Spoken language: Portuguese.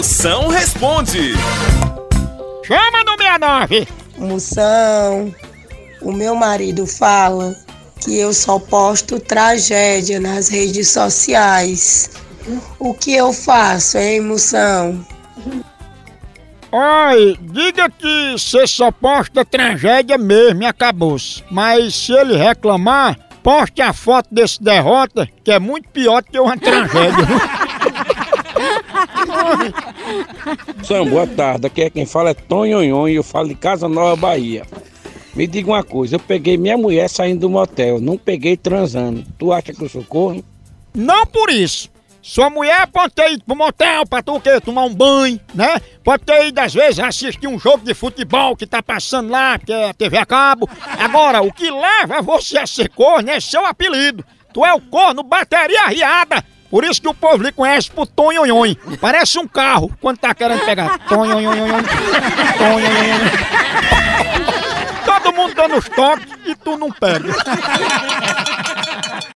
Moção responde. Chama no 69. Moção, o meu marido fala que eu só posto tragédia nas redes sociais. O que eu faço, hein, Moção? Oi, diga que você só posta tragédia mesmo e acabou-se. Mas se ele reclamar, poste a foto desse derrota, que é muito pior do que uma tragédia. Sam, boa tarde. Aqui é quem fala é Tonhonhon e eu falo de Casa Nova, Bahia. Me diga uma coisa, eu peguei minha mulher saindo do motel, não peguei transando. Tu acha que eu socorro? Não por isso. Sua mulher pode ter ido pro motel pra tu quê? Tomar um banho, né? Pode ter ido, às vezes, assistir um jogo de futebol que tá passando lá, que é TV a cabo. Agora, o que leva você a ser corno é seu apelido. Tu é o corno bateria riada. Por isso que o povo lhe conhece por Tonhonhon. Parece um carro quando tá querendo pegar. Tonhonhon. Todo mundo dando os toques e tu não pega.